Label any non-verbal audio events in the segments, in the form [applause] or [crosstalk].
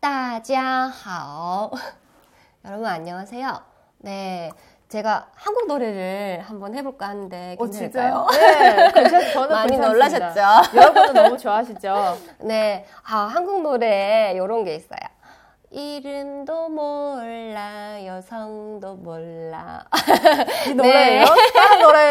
大家好. [laughs] 여러분 안녕하세요. 네. 제가 한국 노래를 한번 해볼까 하는데 괜찮을까요? 어, 네, 괜찮, 저는 [laughs] 많이 놀라셨죠? [laughs] 여러분도 너무 좋아하시죠? 네, 아, 한국 노래 이런 게 있어요. 이름도 몰라 여성도 몰라 이 노래요? 네.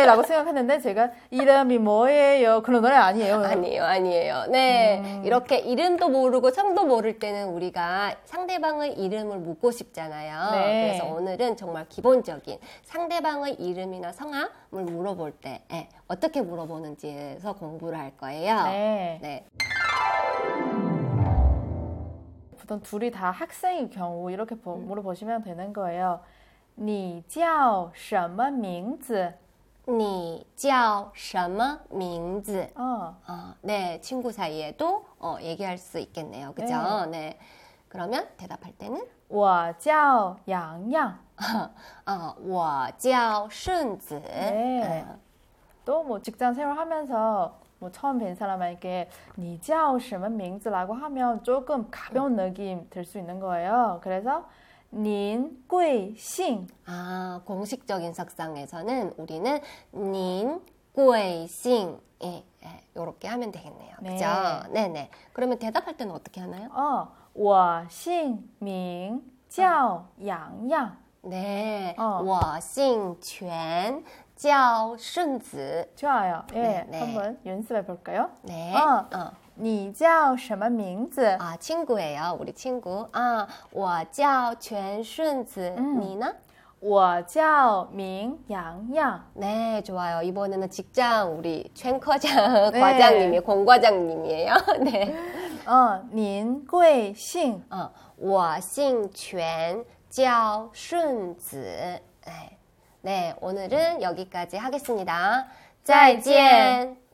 라고 생각했는데 제가 이름이 뭐예요? 그런 노래 아니에요. 아니에요, 아니에요. 네, 이렇게 이름도 모르고 성도 모를 때는 우리가 상대방의 이름을 묻고 싶잖아요. 네. 그래서 오늘은 정말 기본적인 상대방의 이름이나 성함을 물어볼 때 예, 어떻게 물어보는지에서 공부를 할 거예요. 네. 네. 보통 둘이 다 학생일 경우 이렇게 보- 물어보시면 되는 거예요. 你叫什么名字? 你叫什么名字? 어, 어, 네, 친구 사이에도 어, 얘기할 수 있겠네요. 그죠? 네. 그러면 대답할 때는 我叫洋洋. [laughs] 어, 我叫顺子. 네. 또 뭐 직장 생활하면서 뭐 처음 뵌 사람에게 你叫什么名字? 라고 하면 조금 가벼운 느낌 들 수 있는 거예요. 그래서 您贵姓? 아, 공식적인 석상에서는 우리는 닌, 贵姓 예, 예, 요렇게 하면 되겠네요. 네. 그죠? 네네. 그러면 대답할 때는 어떻게 하나요? 어, 我姓名叫洋洋. 네. 어. 我姓全 叫顺子. 좋아요. 예, 네, 네. 한번 연습해 볼까요? 네. 어. 어. 你叫什么名字? 아, 친구예요. 우리 친구. 아, 我叫全顺子. 음. 你呢?我叫明洋洋. 네, 좋아요. 이번에는 직장 우리 최 과장, 네. 과장님이, 공 과장님이에요. [laughs] 네. 哦，您贵姓？ 어, 我姓全,叫顺子. 네. 네, 오늘은 여기까지 하겠습니다. 再见.